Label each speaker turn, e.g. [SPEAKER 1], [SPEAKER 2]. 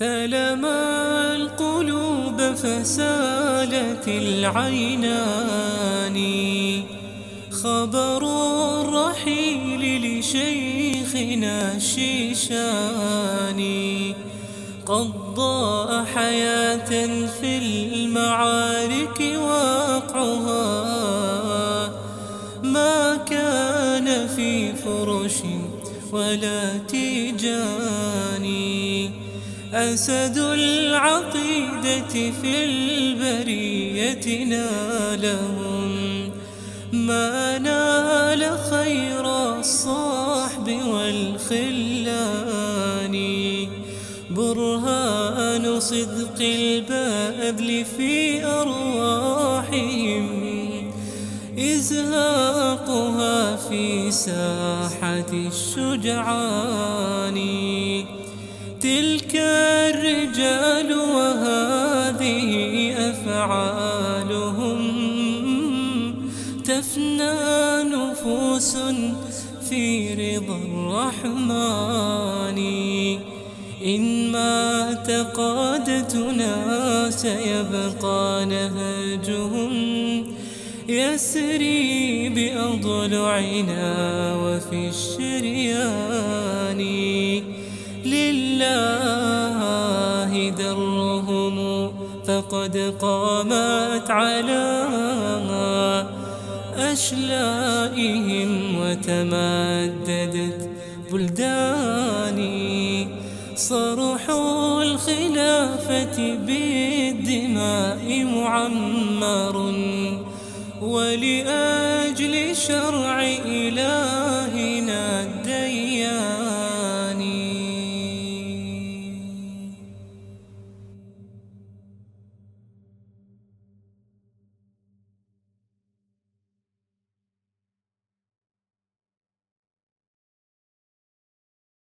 [SPEAKER 1] ثلما القلوب فسالت العينان. خبر الرحيل لشيخنا الشيشاني. قد حياة في المعارك واقعها ما كان في فرش ولا تيجاني أسد العقيدة في البرية نالهم ما نال خير الصحب والخلان برهان صدق البذل في أرواحهم إزهاقها في ساحة الشجعان. تلك أفعالهم تفنى نفوس في رضا الرحمن. إن مات قادتنا سيبقى نهجهم يسري بأضلعنا وفي الشريان. لله درهم فقد قامت على أشلائهم وتمددت بلداني. صرح الخلافة بالدماء معمر ولأجل شرع إله